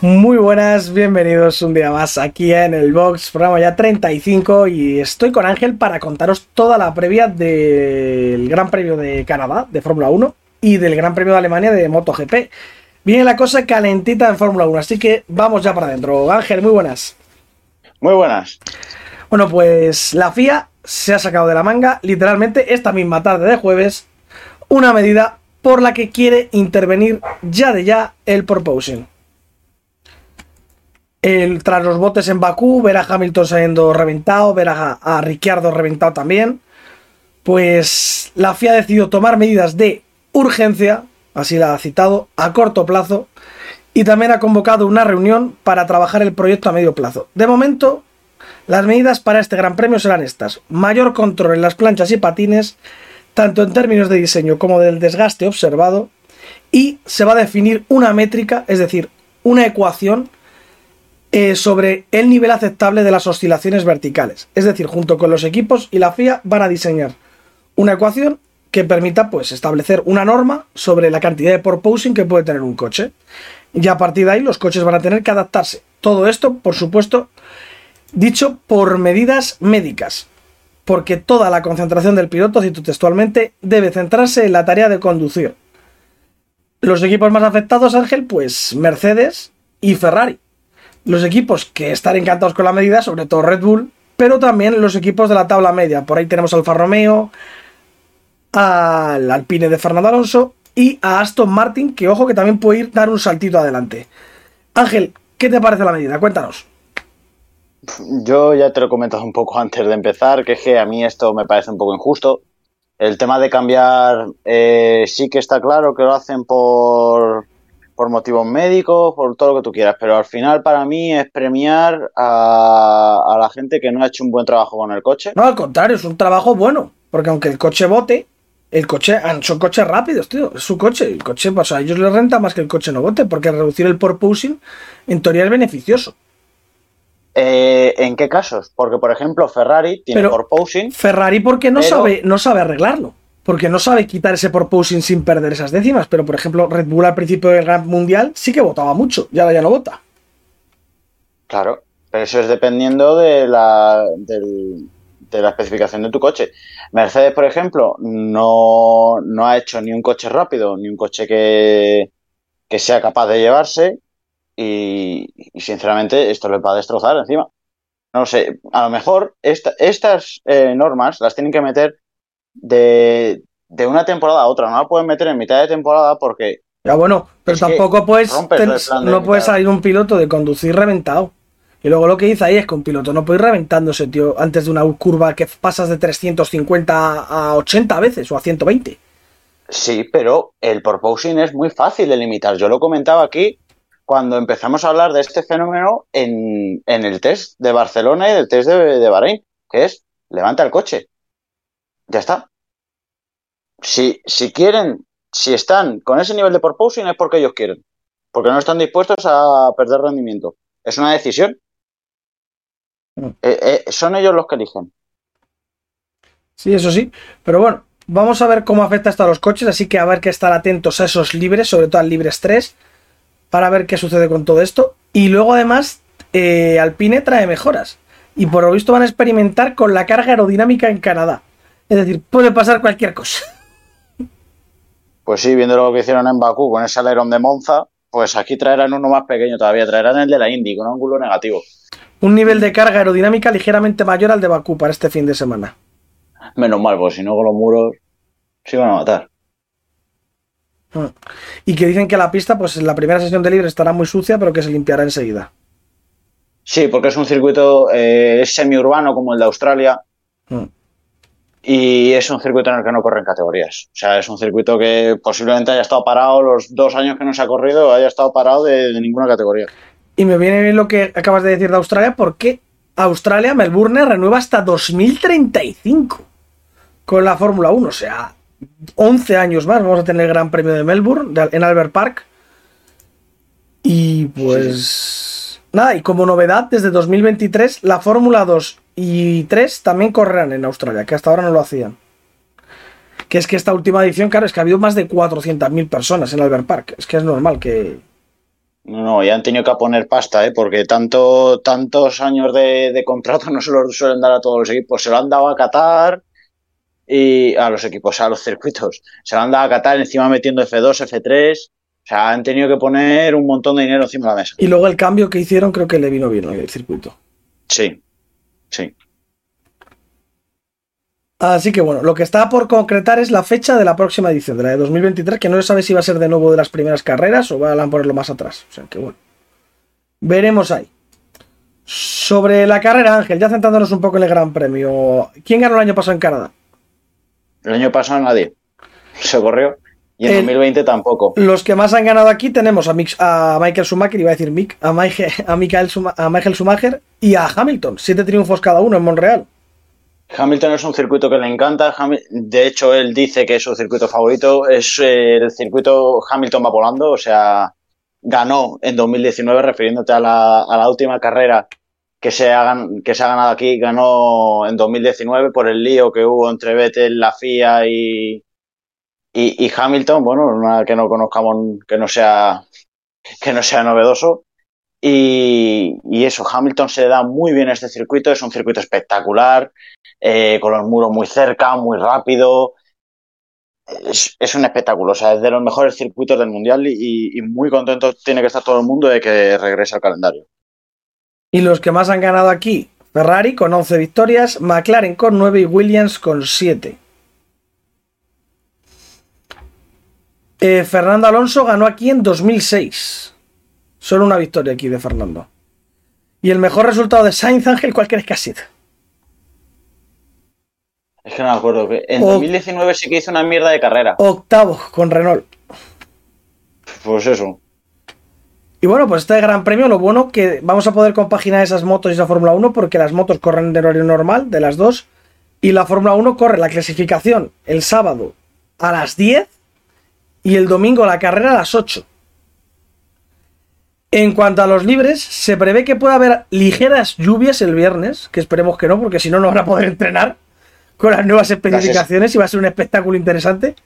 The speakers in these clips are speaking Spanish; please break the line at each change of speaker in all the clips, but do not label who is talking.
Muy buenas, bienvenidos un día más aquí en el Box, programa ya 35 y estoy con Ángel para contaros toda la previa del Gran Premio de Canadá de Fórmula 1 y del Gran Premio de Alemania de MotoGP. Viene la cosa calentita en Fórmula 1, así que vamos ya para adentro. Ángel, muy buenas.
Muy buenas.
Bueno, pues la FIA se ha sacado de la manga, literalmente esta misma tarde de jueves, una medida por la que quiere intervenir ya de ya el proposing el, tras los botes en Bakú, ver a Hamilton saliendo reventado, ver a, a Ricciardo reventado también, pues la FIA ha decidido tomar medidas de urgencia, así la ha citado, a corto plazo, y también ha convocado una reunión para trabajar el proyecto a medio plazo. De momento, las medidas para este Gran Premio serán estas. Mayor control en las planchas y patines, tanto en términos de diseño como del desgaste observado, y se va a definir una métrica, es decir, una ecuación eh, sobre el nivel aceptable de las oscilaciones verticales. Es decir, junto con los equipos y la FIA van a diseñar una ecuación que permita pues, establecer una norma sobre la cantidad de porposing que puede tener un coche. Y a partir de ahí los coches van a tener que adaptarse. Todo esto, por supuesto, dicho por medidas médicas. Porque toda la concentración del piloto, cito textualmente, debe centrarse en la tarea de conducir. Los equipos más afectados, Ángel, pues Mercedes y Ferrari los equipos que están encantados con la medida, sobre todo Red Bull, pero también los equipos de la tabla media. Por ahí tenemos al Alfa Romeo, al Alpine de Fernando Alonso y a Aston Martin, que ojo que también puede ir dar un saltito adelante. Ángel, ¿qué te parece la medida? Cuéntanos.
Yo ya te lo he comentado un poco antes de empezar, que es que a mí esto me parece un poco injusto. El tema de cambiar, eh, sí que está claro que lo hacen por, por motivos médicos, por todo lo que tú quieras, pero al final para mí es premiar a, la gente que no ha hecho un buen trabajo con el coche.
No, al contrario, es un trabajo bueno, porque aunque el coche bote, el coche, ah, son coches rápidos, tío, es su coche, el coche, pues a ellos les renta más que el coche no bote, porque reducir el porpoising en teoría es beneficioso.
Eh, ¿En qué casos? Porque, por ejemplo, Ferrari tiene porpoising.
Ferrari porque no, sabe, no sabe arreglarlo porque no sabe quitar ese porposing sin perder esas décimas. Pero, por ejemplo, Red Bull al principio del Gran Mundial sí que votaba mucho, ya ya no vota.
Claro, pero eso es dependiendo de la, de la especificación de tu coche. Mercedes, por ejemplo, no, ha hecho ni un coche rápido, ni un coche que, sea capaz de llevarse. Y, sinceramente, esto les va a destrozar encima. No sé, a lo mejor estas eh, normas las tienen que meter de, una temporada a otra. No la pueden meter en mitad de temporada porque.
Ya bueno, pero tampoco puedes. no puedes salir un piloto de conducir reventado. Y luego lo que dice ahí es que un piloto no puede ir reventándose, tío, antes de una curva que pasas de 350 a 80 veces o a 120.
Sí, pero el porposing es muy fácil de limitar. Yo lo comentaba aquí cuando empezamos a hablar de este fenómeno en, el test de Barcelona y del test de, de Bahrein, que es levanta el coche. Ya está. Si, si quieren, si están con ese nivel de porposing es porque ellos quieren. Porque no están dispuestos a perder rendimiento. Es una decisión. Mm. Eh, eh, son ellos los que eligen.
Sí, eso sí. Pero bueno, vamos a ver cómo afecta esto a los coches. Así que a ver que estar atentos a esos libres, sobre todo al libres 3, para ver qué sucede con todo esto. Y luego además, eh, Alpine trae mejoras. Y por lo visto van a experimentar con la carga aerodinámica en Canadá. Es decir, puede pasar cualquier cosa.
Pues sí, viendo lo que hicieron en Bakú con ese alerón de Monza, pues aquí traerán uno más pequeño todavía, traerán el de la Indy con ángulo negativo.
Un nivel de carga aerodinámica ligeramente mayor al de Bakú para este fin de semana.
Menos mal, pues si no con los muros se iban a matar.
Ah. Y que dicen que la pista, pues en la primera sesión de libre estará muy sucia, pero que se limpiará enseguida.
Sí, porque es un circuito eh, semiurbano como el de Australia. Mm y es un circuito en el que no corren categorías. O sea, es un circuito que posiblemente haya estado parado los dos años que no se ha corrido, haya estado parado de, ninguna categoría.
Y me viene bien lo que acabas de decir de Australia, porque Australia, Melbourne, renueva hasta 2035 con la Fórmula 1. O sea, 11 años más vamos a tener el Gran Premio de Melbourne en Albert Park. Y pues... Nada, y como novedad, desde 2023 la Fórmula 2 y tres también correrán en Australia, que hasta ahora no lo hacían. Que es que esta última edición, claro, es que ha habido más de 400.000 personas en Albert Park. Es que es normal que...
No, no, y han tenido que poner pasta, ¿eh? porque tanto, tantos años de, de contrato no se los suelen dar a todos los equipos. Se lo han dado a Qatar y a los equipos, a los circuitos. Se lo han dado a Qatar encima metiendo F2, F3. O sea, han tenido que poner un montón de dinero encima de la mesa.
Y luego el cambio que hicieron creo que le vino bien el circuito.
Sí, sí.
Así que bueno, lo que está por concretar es la fecha de la próxima edición, de la de 2023, que no se sabe si va a ser de nuevo de las primeras carreras o van a ponerlo más atrás. O sea que bueno. Veremos ahí. Sobre la carrera, Ángel, ya centrándonos un poco en el Gran Premio. ¿Quién ganó el año pasado en Canadá?
El año pasado nadie. Se corrió. Y en
El-
2020 tampoco.
Los que más han ganado aquí tenemos a, Mix- a Michael Schumacher, iba a decir Mick, a, Michael, a, Michael Schuma- a Michael Schumacher y a Hamilton. Siete triunfos cada uno en Montreal.
Hamilton es un circuito que le encanta. De hecho, él dice que es su circuito favorito. Es eh, el circuito Hamilton va volando. O sea, ganó en 2019, refiriéndote a la, a la última carrera que se, ha, gan- que se ha ganado aquí. Ganó en 2019 por el lío que hubo entre Vettel, la FIA y, y, Hamilton. Bueno, nada que no conozcamos, que no sea, que no sea novedoso. Y, eso, Hamilton se da muy bien este circuito. Es un circuito espectacular eh, con los muros muy cerca, muy rápido. Es, es un espectáculo, o sea, es de los mejores circuitos del mundial y, y muy contento tiene que estar todo el mundo de que regrese al calendario.
Y los que más han ganado aquí, Ferrari con 11 victorias, McLaren con 9 y Williams con 7. Eh, Fernando Alonso ganó aquí en 2006. Solo una victoria aquí de Fernando. Y el mejor resultado de Sainz Ángel, ¿cuál crees que ha sido?
Es que no me acuerdo. que En
O-
2019 sí que hizo una mierda de carrera.
Octavo con Renault.
Pues eso.
Y bueno, pues este gran premio, lo bueno que vamos a poder compaginar esas motos y esa Fórmula 1 porque las motos corren en horario normal de las dos y la Fórmula 1 corre la clasificación el sábado a las 10 y el domingo la carrera a las 8. En cuanto a los libres, se prevé que pueda haber ligeras lluvias el viernes, que esperemos que no, porque si no, no van a poder entrenar con las nuevas especificaciones y va a ser un espectáculo interesante.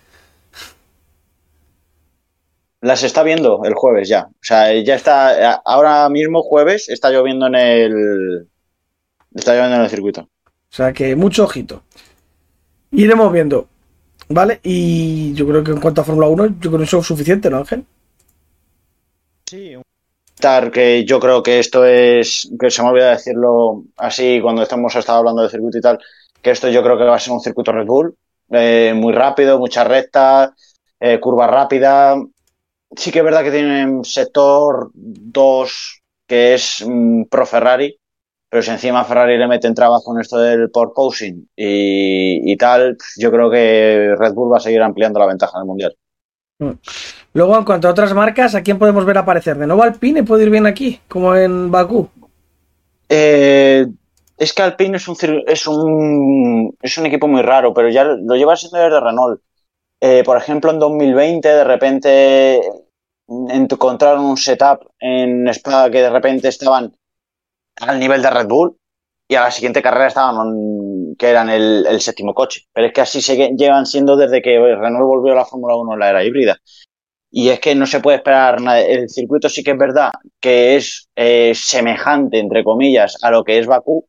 Las está viendo el jueves ya. O sea, ya está. Ahora mismo, jueves, está lloviendo en el. Está lloviendo en el circuito.
O sea que mucho ojito. Iremos viendo. ¿Vale? Y yo creo que en cuanto a Fórmula 1, yo creo que eso es suficiente, ¿no, Ángel?
Sí, Estar que yo creo que esto es, que se me olvida decirlo así cuando estamos estado hablando de circuito y tal, que esto yo creo que va a ser un circuito Red Bull, eh, muy rápido, mucha recta, eh, curva rápida. Sí que es verdad que tienen sector 2 que es mm, pro Ferrari, pero si encima Ferrari le meten trabajo en esto del porposing y, y tal, yo creo que Red Bull va a seguir ampliando la ventaja en el mundial.
Luego, en cuanto a otras marcas, ¿a quién podemos ver aparecer? ¿De nuevo Alpine puede ir bien aquí? Como en Bakú.
Eh, es que Alpine es un, es un es un equipo muy raro, pero ya lo lleva siendo desde Renault. Eh, por ejemplo, en 2020 de repente encontraron un setup en Spa que de repente estaban al nivel de Red Bull y a la siguiente carrera estaban que eran el, el séptimo coche. Pero es que así se llevan siendo desde que Renault volvió a la Fórmula 1 en la era híbrida. Y es que no se puede esperar nada. El circuito sí que es verdad que es eh, semejante, entre comillas, a lo que es Bakú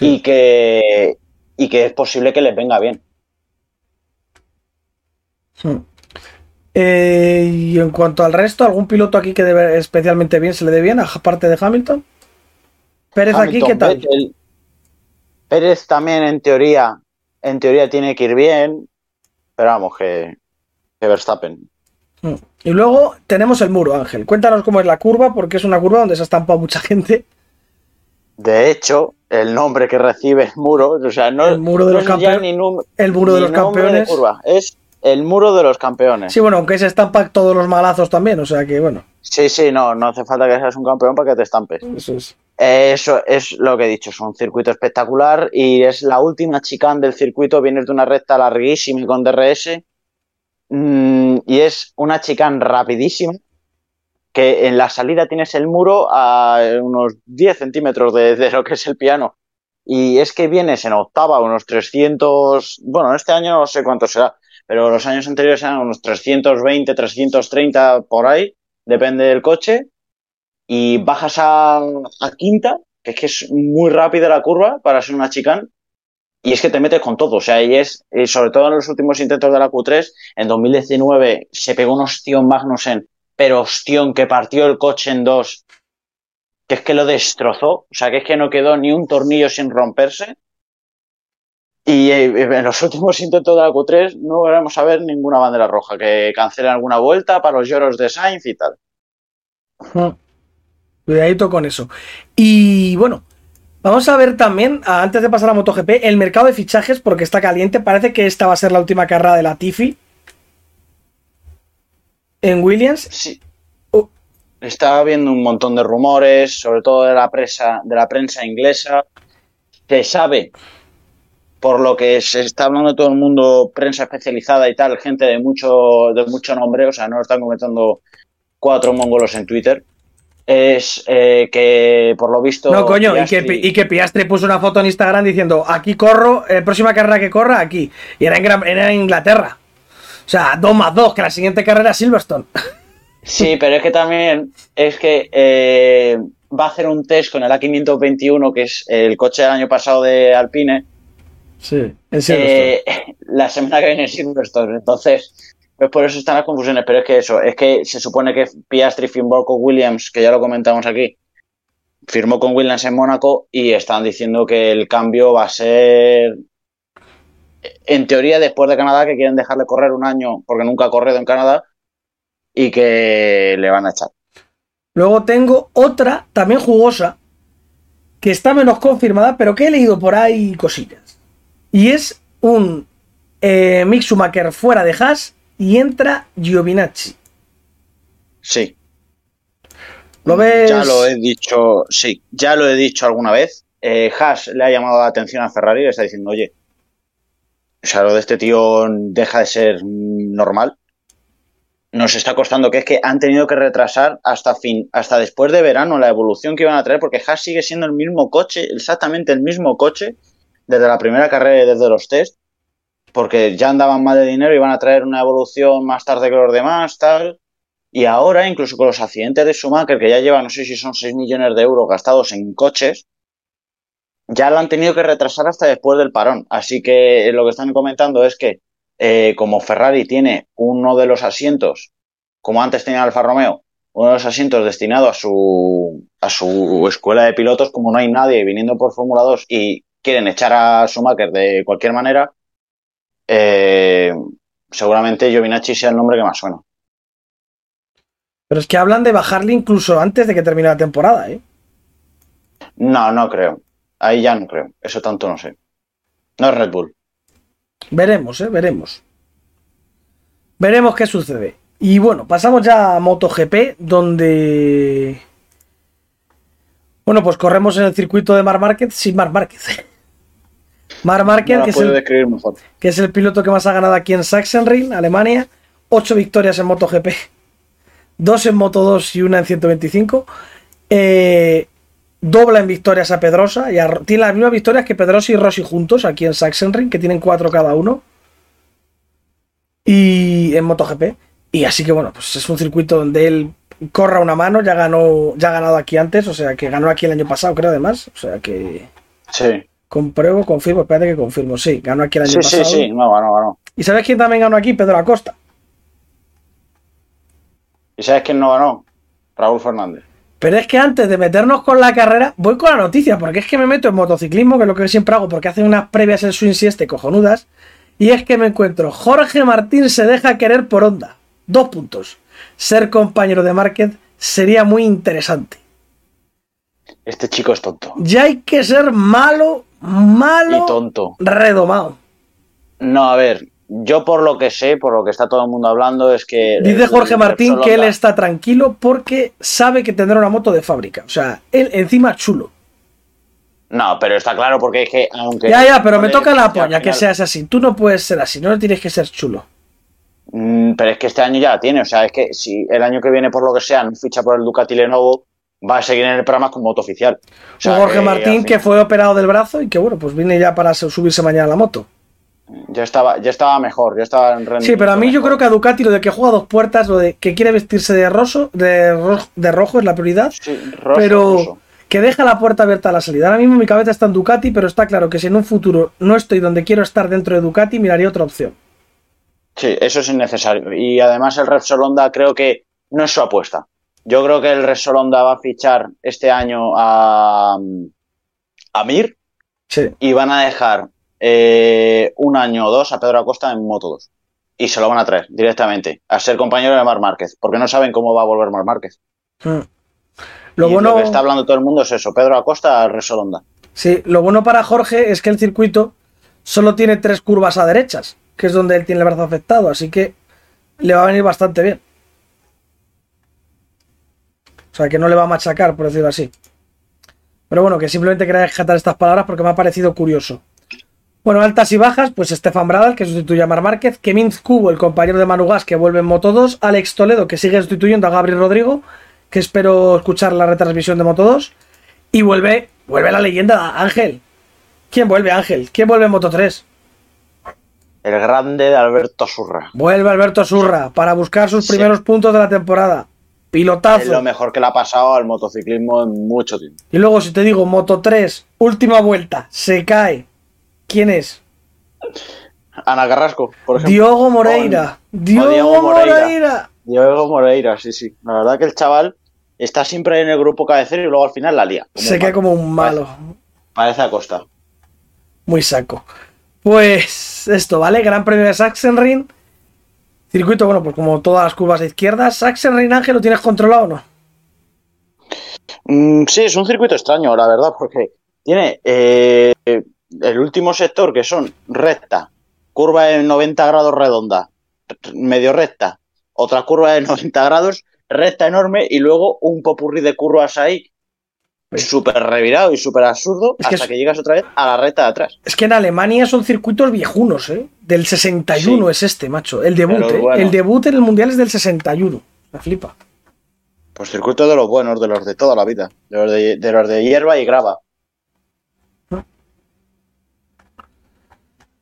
y, que, y que es posible que les venga bien.
Hmm. Eh, y en cuanto al resto, ¿algún piloto aquí que debe especialmente bien se le dé bien, aparte de Hamilton? Pérez aquí, ¿qué tal?
Vettel. Pérez también en teoría, en teoría tiene que ir bien, pero vamos, que, que Verstappen.
Hmm. Y luego tenemos el muro, Ángel. Cuéntanos cómo es la curva, porque es una curva donde se ha estampado mucha gente.
De hecho, el nombre que recibe el muro, o sea, no,
El muro de
no
los
es
campeones.
ni,
El muro de los
de
campeones.
curva, es el muro de los campeones.
Sí, bueno, aunque se estampan todos los malazos también, o sea que bueno,
Sí, sí, no, no hace falta que seas un campeón para que te estampes.
eso es.
Eso es lo que he dicho, es un circuito espectacular y es la última chicane del circuito, vienes de una recta larguísima con DRS mm, y es una chicane rapidísima que en la salida tienes el muro a unos 10 centímetros de, de lo que es el piano y es que vienes en octava unos 300, bueno, este año no sé cuánto será, pero los años anteriores eran unos 320, 330 por ahí depende del coche, y bajas a, a quinta, que es que es muy rápida la curva para ser una chicane, y es que te metes con todo. O sea, y es, y sobre todo en los últimos intentos de la Q3, en 2019 se pegó un ostión Magnussen, pero ostión que partió el coche en dos, que es que lo destrozó. O sea, que es que no quedó ni un tornillo sin romperse. Y eh, en los últimos intentos de la Q3 no veremos a ver ninguna bandera roja, que cancelen alguna vuelta para los lloros de Sainz y tal.
Cuidadito con eso. Y bueno, Vamos a ver también, antes de pasar a MotoGP, el mercado de fichajes, porque está caliente. Parece que esta va a ser la última carrera de la Tiffy. En Williams.
Sí. Uh. Está habiendo un montón de rumores, sobre todo de la prensa, de la prensa inglesa. Se sabe, por lo que se está hablando todo el mundo, prensa especializada y tal, gente de mucho, de mucho nombre, o sea, no lo están comentando cuatro mongolos en Twitter es eh, que por lo visto.
No, coño, y, que, Piastri puso una foto en Instagram diciendo: aquí corro, eh, próxima carrera que corra, aquí. Y era en, en Inglaterra. O sea, 2 más 2, que la siguiente carrera es Silverstone.
Sí, pero es que también es que eh, va a hacer un test con el A521, que es el coche del año pasado de Alpine.
Sí,
en Silverstone. la semana que viene en Silverstone. Entonces, pues por eso están las confusiones, pero es que eso, es que se supone que Piastri firmó con Williams, que ya lo comentamos aquí, firmó con Williams en Mónaco y están diciendo que el cambio va a ser, en teoría, después de Canadá, que quieren dejarle correr un año porque nunca ha corrido en Canadá y que le van a echar.
Luego tengo otra, también jugosa, que está menos confirmada, pero que he leído por ahí cosillas. Y es un eh, Mick Schumacher fuera de Haas y entra Giovinazzi.
Sí.
¿Lo ves?
Ya lo he dicho, sí, ya lo he dicho alguna vez. Eh, Haas le ha llamado la atención a Ferrari y le está diciendo, oye, o sea, lo de este tío deja de ser normal. Nos está costando que es que han tenido que retrasar hasta fin, hasta después de verano la evolución que iban a traer, porque Haas sigue siendo el mismo coche, exactamente el mismo coche, desde la primera carrera y desde los test porque ya andaban mal de dinero y van a traer una evolución más tarde que los demás, tal. Y ahora, incluso con los accidentes de Schumacher, que ya lleva, no sé si son 6 millones de euros gastados en coches, ya lo han tenido que retrasar hasta después del parón. Así que lo que están comentando es que, eh, como Ferrari tiene uno de los asientos, como antes tenía Alfa Romeo, uno de los asientos destinado a su, a su escuela de pilotos, como no hay nadie viniendo por Fórmula 2 y quieren echar a Schumacher de cualquier manera, eh, seguramente Giovinacci sea el nombre que más suena.
Pero es que hablan de bajarle incluso antes de que termine la temporada, ¿eh?
No, no creo. Ahí ya no creo. Eso tanto no sé. No es Red Bull.
Veremos, ¿eh? Veremos. Veremos qué sucede. Y bueno, pasamos ya a MotoGP, donde... Bueno, pues corremos en el circuito de Mar Márquez sin Mar Márquez. Mar Marquez, que, es el, piloto que más ha ganado aquí en Sachsenring, Alemania. Ocho victorias en MotoGP, dos en Moto 2 y una en 125. Eh, dobla en victorias a Pedrosa. Y tiene las mismas victorias que Pedrosa y Rossi juntos aquí en Sachsenring, que tienen cuatro cada uno. Y en MotoGP. Y así que bueno, pues es un circuito donde él corra una mano, ya ganó, ya ha ganado aquí antes, o sea que ganó aquí el año pasado, creo además. O sea que.
Sí.
Compruebo, confirmo, espérate que confirmo. Sí, ganó aquí el año
pasado. Sí, sí, sí, no, ganó, ganó.
¿Y sabes quién también ganó aquí? Pedro Acosta.
¿Y sabes quién no ganó? Raúl Fernández.
Pero es que antes de meternos con la carrera, voy con la noticia, porque es que me meto en motociclismo, que es lo que siempre hago, porque hacen unas previas en Swing Sieste cojonudas. Y es que me encuentro, Jorge Martín se deja querer por onda. Dos puntos. Ser compañero de Márquez sería muy interesante.
Este chico es tonto.
Ya hay que ser malo malo
y tonto.
redomado.
No, a ver, yo por lo que sé, por lo que está todo el mundo hablando, es que.
Dice Jorge Martín que él está tranquilo porque sabe que tendrá una moto de fábrica. O sea, él encima chulo.
No, pero está claro porque es que aunque.
Ya, ya, pero me toca la polla que seas así. Tú no puedes ser así, no tienes que ser chulo.
Mm, pero es que este año ya la tiene. O sea, es que si el año que viene, por lo que sea, no ficha por el Ducati Lenovo, va a seguir en el programa como moto oficial.
O Jorge Martín, que fue operado del brazo y que bueno, pues viene ya para subirse mañana a la moto.
Ya estaba, ya estaba mejor, ya estaba en
Sí, pero a mí yo creo que a Ducati lo de que juega dos puertas, lo de que quiere vestirse de roso, de, ro- de rojo es la prioridad.
Sí, roso,
pero
roso.
que deja la puerta abierta a la salida. Ahora mismo mi cabeza está en Ducati, pero está claro que si en un futuro no estoy donde quiero estar dentro de Ducati, miraría otra opción.
Sí, eso es innecesario. Y además el Repsol Honda creo que no es su apuesta. Yo creo que el Repsol Honda va a fichar este año a, a Mir
Sí.
y van a dejar eh, un año o dos a Pedro Acosta en Moto 2. Y se lo van a traer directamente a ser compañero de Mar Márquez, porque no saben cómo va a volver Mar Márquez.
Mm. Lo
Y
bueno,
lo que está hablando todo el mundo es eso, Pedro Acosta al Repsol Honda.
sí, lo bueno para Jorge es que el circuito solo tiene tres curvas a derechas, que es donde él tiene el brazo afectado, así que le va a venir bastante bien. O sea, que no le va a machacar, por decirlo así. Pero bueno, que simplemente quería rescatar estas palabras porque me ha parecido curioso. Bueno, altas y bajas, pues Stefan Bradal, que sustituye a Mar Márquez, Kevin Cubo, el compañero de Manu Gas, que vuelve en Moto 2, Alex Toledo, que sigue sustituyendo a Gabriel Rodrigo, que espero escuchar la retransmisión de Moto 2, y vuelve, vuelve la leyenda Ángel. ¿Quién vuelve, Ángel? ¿Quién vuelve en Moto 3?
El grande de Alberto Surra.
Vuelve Alberto Surra para buscar sus
Sí.
primeros puntos de la temporada.
Es
Pilotazo.
lo mejor que le ha pasado al motociclismo en mucho tiempo.
Y luego, si te digo Moto 3, última vuelta, se cae. ¿Quién es?
Ana Carrasco, por ejemplo.
Diogo Moreira.
Con-
Diogo
con Moreira.
Moreira.
Diego Moreira, sí, sí. La verdad que el chaval está siempre en el grupo cabecero y luego al final la lía.
Se cae como un malo.
Parece a Costa.
Muy saco. Pues esto, ¿vale? Gran premio de Sachsenring. Circuito, bueno, pues como todas las curvas de izquierda. Sachsenring, Ángel, ¿lo tienes controlado o no?
Mm, sí, es un circuito extraño, la verdad, porque tiene eh, el último sector que son recta, curva de 90 grados redonda, medio recta, otra curva de 90 grados, recta enorme y luego un popurrí de curvas ahí súper revirado y súper absurdo
Es que
hasta
es-
que llegas otra vez a la recta de atrás.
Es que en Alemania son circuitos viejunos, ¿eh? Del 61
Sí.
es este, macho. El debut,
Pero
¿eh?
bueno.
El debut en el Mundial es del 61. Me flipa.
Pues circuito de los buenos, de los de toda la vida, de los de, de los de hierba y grava.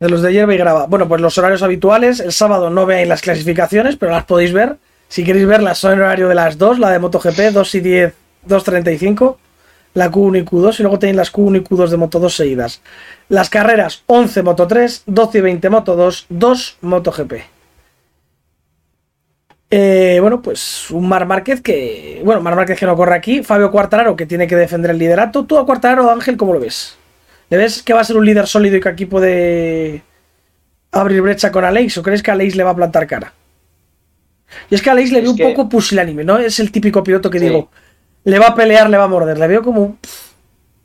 De los de hierba y grava. Bueno, pues los horarios habituales. El sábado no veáis las clasificaciones, pero las podéis ver. Si queréis verlas, son en horario de las 2, la de MotoGP, 2 y 10, 2.35. La Q1 y Q2, y luego tenéis las Q1 y Q2 de Moto 2 seguidas. Las carreras 11 Moto 3, 12 y 20 Moto 2, 2 MotoGP. Eh, bueno, pues un Mar Márquez que. Bueno, Mar Márquez que no corre aquí. Fabio Quartararo que tiene que defender el liderato. Tú a Quartararo, Ángel, ¿cómo lo ves? ¿Le ves que va a ser un líder sólido y que aquí puede abrir brecha con Aleix? ¿O crees que Aleix le va a plantar cara? Y es que Aleix le veo un
que-
poco pusilánime, ¿no? Es el típico piloto que
Sí.
digo, le va a pelear, le va a morder. Le veo como.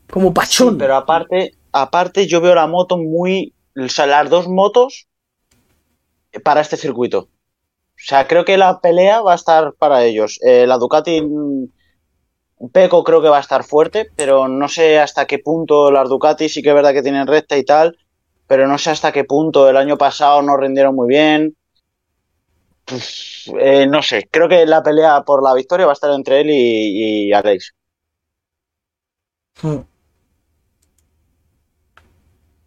como pachón.
Sí, pero aparte, aparte yo veo la moto muy, o sea, las dos motos para este circuito. O sea, creo que la pelea va a estar para ellos. Eh, la Ducati mm, Peco creo que va a estar fuerte, pero no sé hasta qué punto las Ducati sí que es verdad que tienen recta y tal, pero no sé hasta qué punto el año pasado no rindieron muy bien. Pues, eh, no sé, creo que la pelea por la victoria va a estar entre él y, y Alex.
Mm.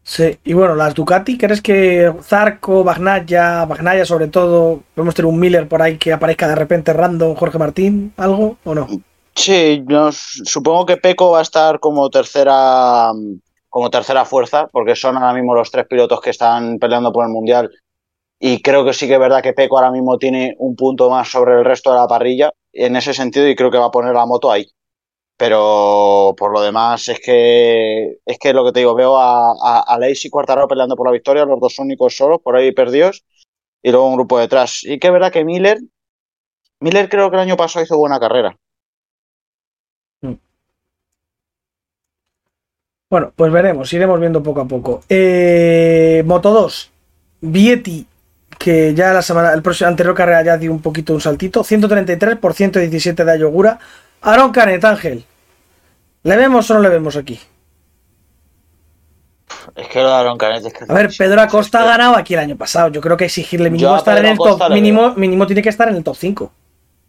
Sí, y bueno, las Ducati, ¿crees que Zarco, Bagnaya, Bagnaya sobre todo, vemos tener un Miller por ahí que aparezca de repente random, Jorge Martín, algo o no?
Sí, yo supongo que Peco va a estar como tercera como tercera fuerza, porque son ahora mismo los tres pilotos que están peleando por el mundial. Y creo que sí que es verdad que Peco ahora mismo tiene un punto más sobre el resto de la parrilla en ese sentido y creo que va a poner la moto ahí. Pero por lo demás es que es que lo que te digo, veo a, a, a Leis y Quartararo peleando por la victoria, los dos únicos solos, por ahí perdidos, y luego un grupo detrás. Y que es verdad que Miller, Miller creo que el año pasado hizo buena carrera.
Bueno, pues veremos, iremos viendo poco a poco. Eh, Moto 2, Vietti, que ya la semana, el próximo anterior carrera ya dio un poquito un saltito, 133 por 117 de Ayogura. Aaron Canet, Ángel, ¿le vemos o no le vemos aquí?
Es que lo de Aaron Canet es que...
A ver, Pedro Acosta ha ganado aquí el año pasado. Yo creo que exigirle mínimo estar en el top.
Acosta
Mínimo, mínimo tiene que estar en el top 5.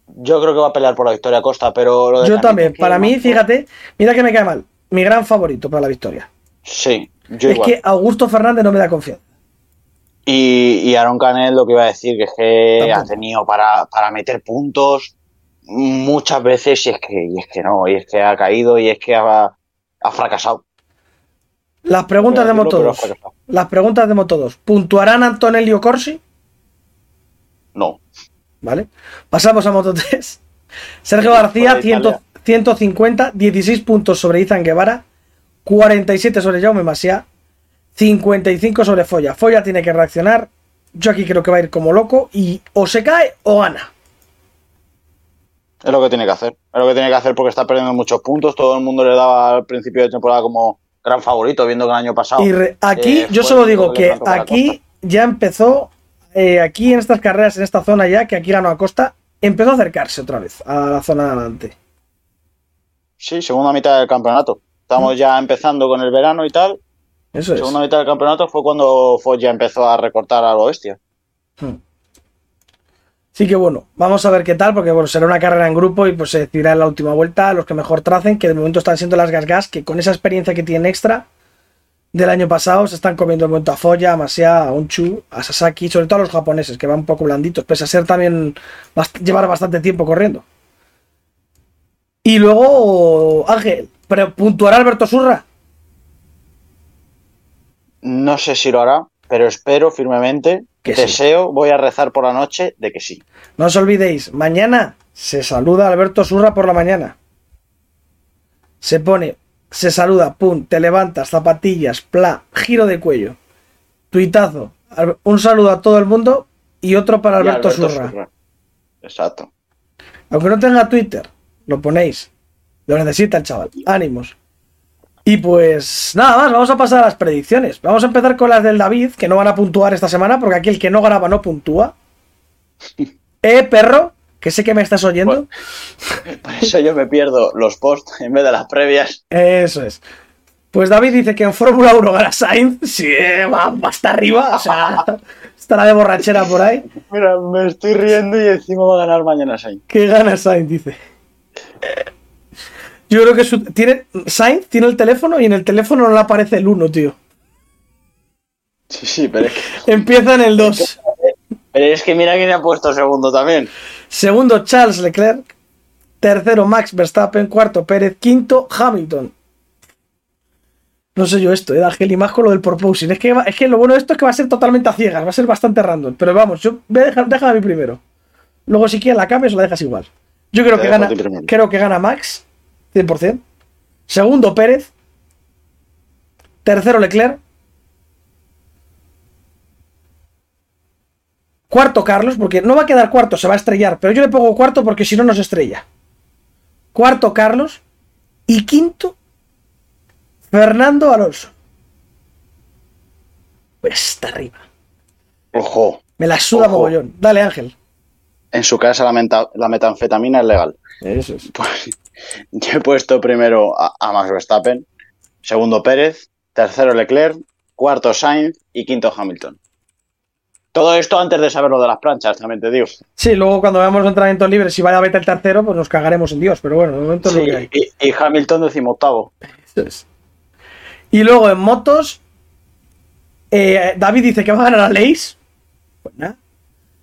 Yo creo que va a pelear por la victoria Costa, pero lo de
Yo
Canet
también. Para mí, fíjate, mira que me cae mal. Mi gran favorito para la victoria.
Sí, yo
es
igual.
que Augusto Fernández no me da confianza.
Y, y Aaron Canet lo que iba a decir que es que ha tenido para, para meter puntos muchas veces y es que y es que no, y es que ha caído y es que ha, ha fracasado.
Las preguntas de
Voy a
Moto
decirlo,
2.
pero ha fracasado.
Las preguntas de Moto 2. ¿Puntuarán Antonelli o Corsi?
No.
¿Vale? Pasamos a Moto 3. Sergio García,
Por Italia.
100 150, 16 puntos sobre Izan Guevara, 47 sobre Jaume Masia, 55 sobre Folla. Folla tiene que reaccionar. Yo aquí creo que va a ir como loco y o se cae o gana.
Es lo que tiene que hacer. Es lo que tiene que hacer porque está perdiendo muchos puntos. Todo el mundo le daba al principio de temporada como gran favorito, viendo que el año pasado.
Y re- aquí
eh,
yo solo digo que aquí ya empezó, eh, aquí en estas carreras, en esta zona ya, que aquí ganó Acosta, empezó a acercarse otra vez a la zona de adelante.
Sí, segunda mitad del campeonato. Estamos
Mm.
ya empezando con el verano y tal.
Eso es.
Segunda mitad del campeonato fue cuando Foy ya empezó a recortar a lo bestia.
Hmm. Sí que bueno, vamos a ver qué tal, porque bueno, será una carrera en grupo y pues se decidirá en la última vuelta los que mejor tracen, que de momento están siendo las Gas Gas, que con esa experiencia que tienen extra del año pasado se están comiendo el momento a Foya, a Masia, a Unchu, a Sasaki, sobre todo a los japoneses, que van un poco blanditos, pese a ser también bast- llevar bastante tiempo corriendo. Y luego, Ángel, pero puntuará Alberto Surra.
No sé si lo hará, pero espero firmemente,
Que sí.
deseo, voy a rezar por la noche de que sí.
No os olvidéis, mañana se saluda Alberto Surra por la mañana. Se pone, se saluda, pum, te levantas, zapatillas, pla, giro de cuello, tuitazo. Un saludo a todo el mundo y otro para Alberto, Surra.
Exacto.
Aunque no tenga Twitter, lo ponéis. Lo necesita el chaval. Ánimos. Y pues nada más, vamos a pasar a las predicciones. Vamos a empezar con las del David, que no van a puntuar esta semana, porque aquí el que no graba no puntúa. Eh, perro, que sé que me estás oyendo.
Por eso yo me pierdo los posts en vez de las previas.
Eso es. Pues David dice que en Fórmula 1 gana Sainz. Sí, eh, va, va hasta arriba. O sea, estará de borrachera por ahí.
Mira, me estoy riendo y encima va a ganar mañana Sainz.
Que gana Sainz, dice. Yo creo que su- tiene, Sainz tiene el teléfono y en el teléfono no le aparece el 1, tío.
Sí, sí, pero es que,
Empieza en el 2.
pero es que mira quién ha puesto segundo también.
Segundo, Charles Leclerc. Tercero, Max Verstappen. Cuarto, Pérez. Quinto, Hamilton. No sé yo esto, ¿eh? Ángel, y más con lo del proposing. Es que, va- es que lo bueno de esto es que va a ser totalmente a ciegas, va a ser bastante random. Pero vamos, yo voy a dejar, déjame a mí primero. Luego, si quieres, la cambias o la dejas igual. Yo creo
Te
que gana, creo que gana Max, 100%. Segundo, Pérez. Tercero, Leclerc. Cuarto, Carlos, porque no va a quedar cuarto, se va a estrellar. Pero yo le pongo cuarto porque si no, no se estrella. Cuarto, Carlos. Y quinto, Fernando Alonso. Pues está arriba.
Ojo,
Me la suda
Ojo.
mogollón. Dale, Ángel.
En su casa la, metanfetamina es legal.
Eso es.
Pues yo he puesto primero a, a Max Verstappen, segundo Pérez, tercero Leclerc, cuarto Sainz y quinto Hamilton. Todo esto antes de saber lo de las planchas, también te digo.
Sí, luego cuando veamos los entrenamientos libres, si vaya a vete el tercero, pues nos cagaremos en Dios. Pero bueno, de momento es lo
Sí,
que hay.
y, y Hamilton decimoctavo.
Eso es. Y luego en motos, eh, David dice que va a ganar a Leis. Pues nada.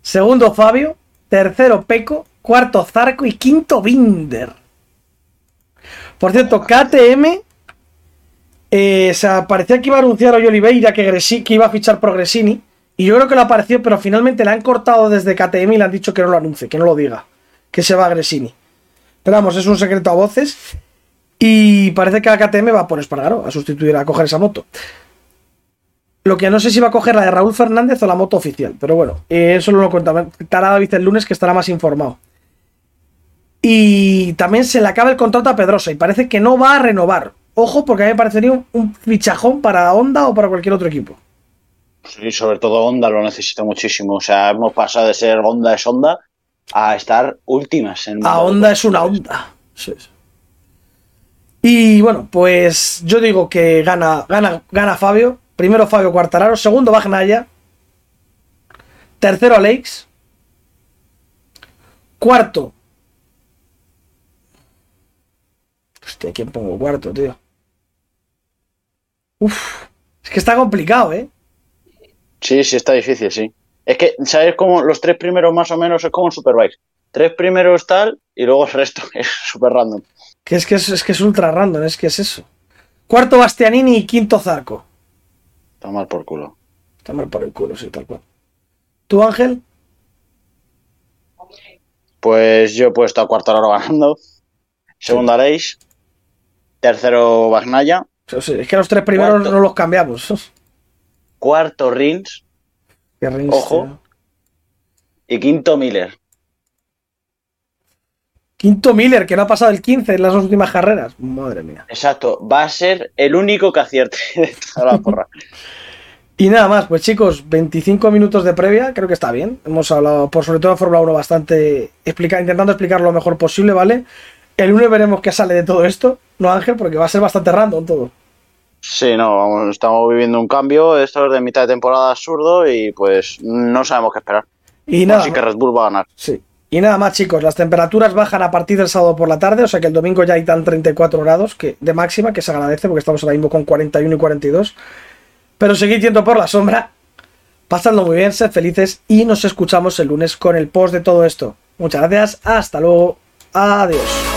Segundo Fabio. Tercero Peco. Cuarto Zarco. Y quinto Binder. Por cierto, KTM. eh, se parecía que iba a anunciar hoy Oliveira que, Gresi- que iba a fichar por Gresini. Y yo creo que lo apareció, pero finalmente le han cortado desde KTM y le han dicho que no lo anuncie, que no lo diga. Que se va a Gresini. Pero vamos, es un secreto a voces. Y parece que la KTM va por Espargaro a sustituir, a coger esa moto. Lo que no sé si va a coger la de Raúl Fernández o la moto oficial. Pero bueno, eh, eso lo contará David el lunes que estará más informado. Y también se le acaba el contrato a Pedrosa y parece que no va a renovar. Ojo, porque a mí me parecería un, un fichajón para Honda o para cualquier otro equipo.
Sí, sobre todo Honda lo necesita muchísimo. O sea, hemos pasado de ser Honda es Honda a estar últimas en
A Honda es una Honda. Eso es. Y bueno, pues yo digo que gana, gana, gana Fabio. Primero Fabio Quartararo, segundo Bagnaya. Tercero Alex. Cuarto. Hostia, ¿quién pongo cuarto, tío? Uf, es que está complicado, ¿eh?
Sí, sí, está difícil, sí. Es que, ¿sabes cómo? Los tres primeros más o menos es como en Superbike. Tres primeros tal y luego el resto es súper random.
Que es que es, es que es ultra random, es que es eso. Cuarto Bastianini y quinto Zarco.
Está mal por culo.
Está mal por el culo, sí, tal cual. ¿Tú, Ángel?
Pues yo he puesto a cuarto Loro ganando. Segundo Areish. Tercero Bagnaya.
Es que los tres primeros
Cuarto.
no los cambiamos.
Cuarto Rins.
Qué rins,
Ojo.
tío.
Y quinto Miller.
Quinto Miller, que no ha pasado el 15 en las dos últimas carreras. Madre mía.
Exacto. Va a ser el único que acierte de toda la porra.
Y nada más, pues chicos, 25 minutos de previa, creo que está bien. Hemos hablado, por sobre todo en Fórmula 1, bastante explica, intentando explicar lo mejor posible, ¿vale? El lunes veremos qué sale de todo esto, ¿no, Ángel? Porque va a ser bastante random todo.
Sí, no, vamos, estamos viviendo un cambio. Esto es de mitad de temporada absurdo y pues no sabemos qué esperar.
Y nada,
Así que Red Bull va a ganar.
sí. Y nada más, chicos, las temperaturas bajan a partir del sábado por la tarde, o sea que el domingo ya hay tan 34 grados que, de máxima, que se agradece porque estamos ahora mismo con 41 y 42. Pero seguid yendo por la sombra, pasadlo muy bien, sed felices y nos escuchamos el lunes con el post de todo esto. Muchas gracias, hasta luego, adiós.